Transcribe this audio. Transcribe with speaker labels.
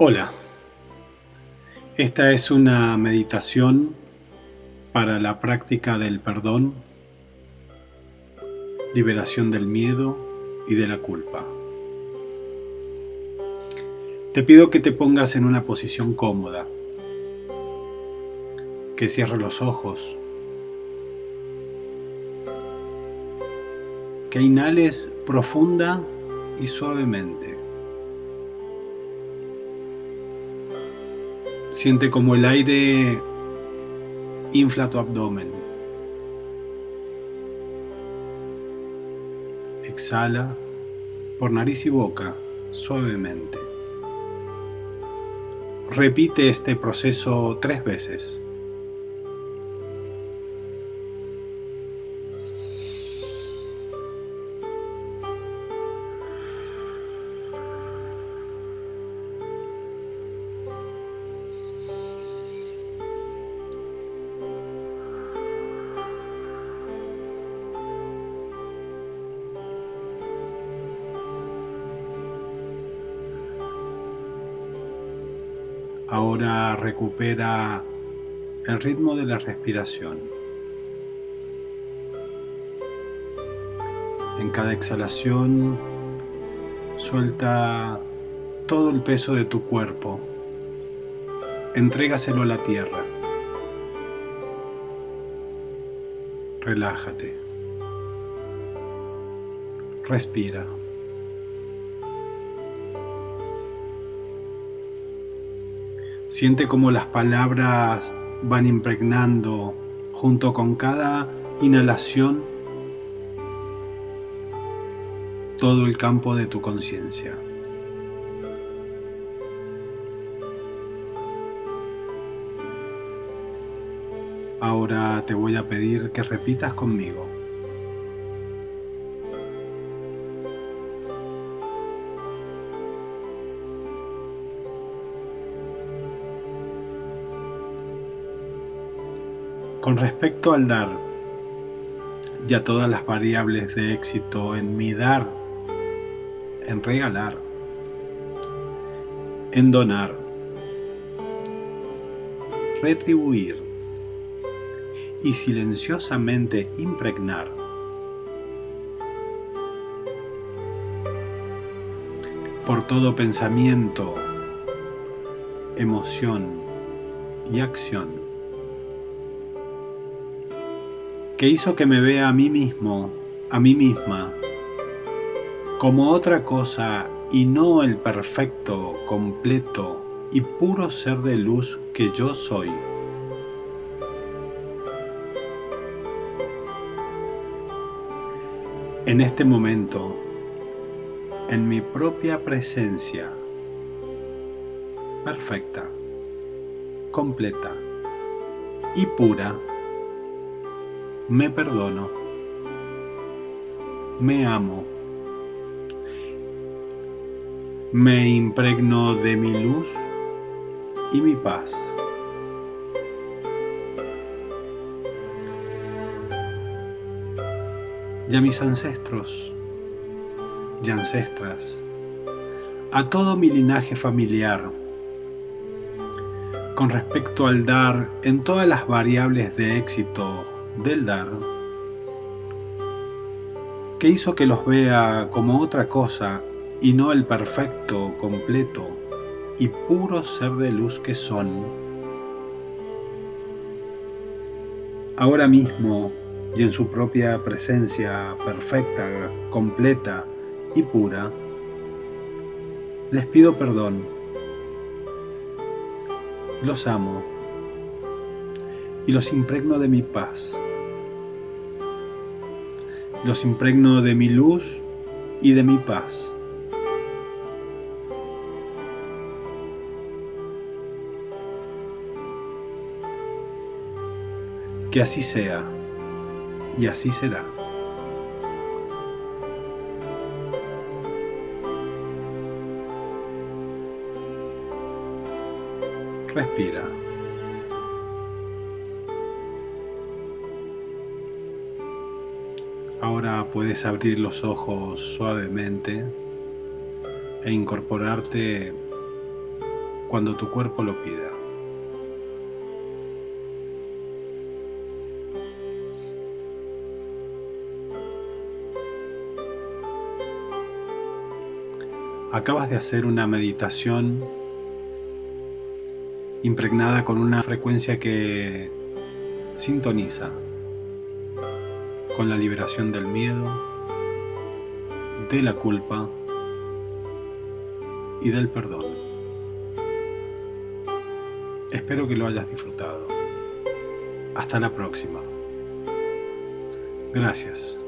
Speaker 1: Hola, esta es una meditación para la práctica del perdón, liberación del miedo y de la culpa. Te pido que te pongas en una posición cómoda, que cierres los ojos, que inhales profunda y suavemente. Siente como el aire infla tu abdomen. Exhala por nariz y boca suavemente. Repite este proceso tres veces. Ahora recupera el ritmo de la respiración. En cada exhalación suelta todo el peso de tu cuerpo. Entrégaselo a la tierra. Relájate. Respira. Siente como las palabras van impregnando junto con cada inhalación todo el campo de tu conciencia. Ahora te voy a pedir que repitas conmigo. Con respecto al dar y a todas las variables de éxito en mi dar, en regalar, en donar, retribuir y silenciosamente impregnar, por todo pensamiento, emoción y acción que hizo que me vea a mí mismo, a mí misma, como otra cosa y no el perfecto, completo y puro ser de luz que yo soy. En este momento, en mi propia presencia, perfecta, completa y pura, me perdono, me amo, me impregno de mi luz y mi paz. Y a mis ancestros y ancestras, a todo mi linaje familiar, con respecto al dar en todas las variables de éxito del dar que hizo que los vea como otra cosa y no el perfecto, completo y puro ser de luz que son. Ahora mismo y en su propia presencia perfecta, completa y pura, les pido perdón. Los amo y los impregno de mi paz los impregno de mi luz y de mi paz. Que así sea y así será. Respira. Ahora puedes abrir los ojos suavemente e incorporarte cuando tu cuerpo lo pida. Acabas de hacer una meditación impregnada con una frecuencia que sintoniza con la liberación del miedo, de la culpa y del perdón. Espero que lo hayas disfrutado. Hasta la próxima. Gracias.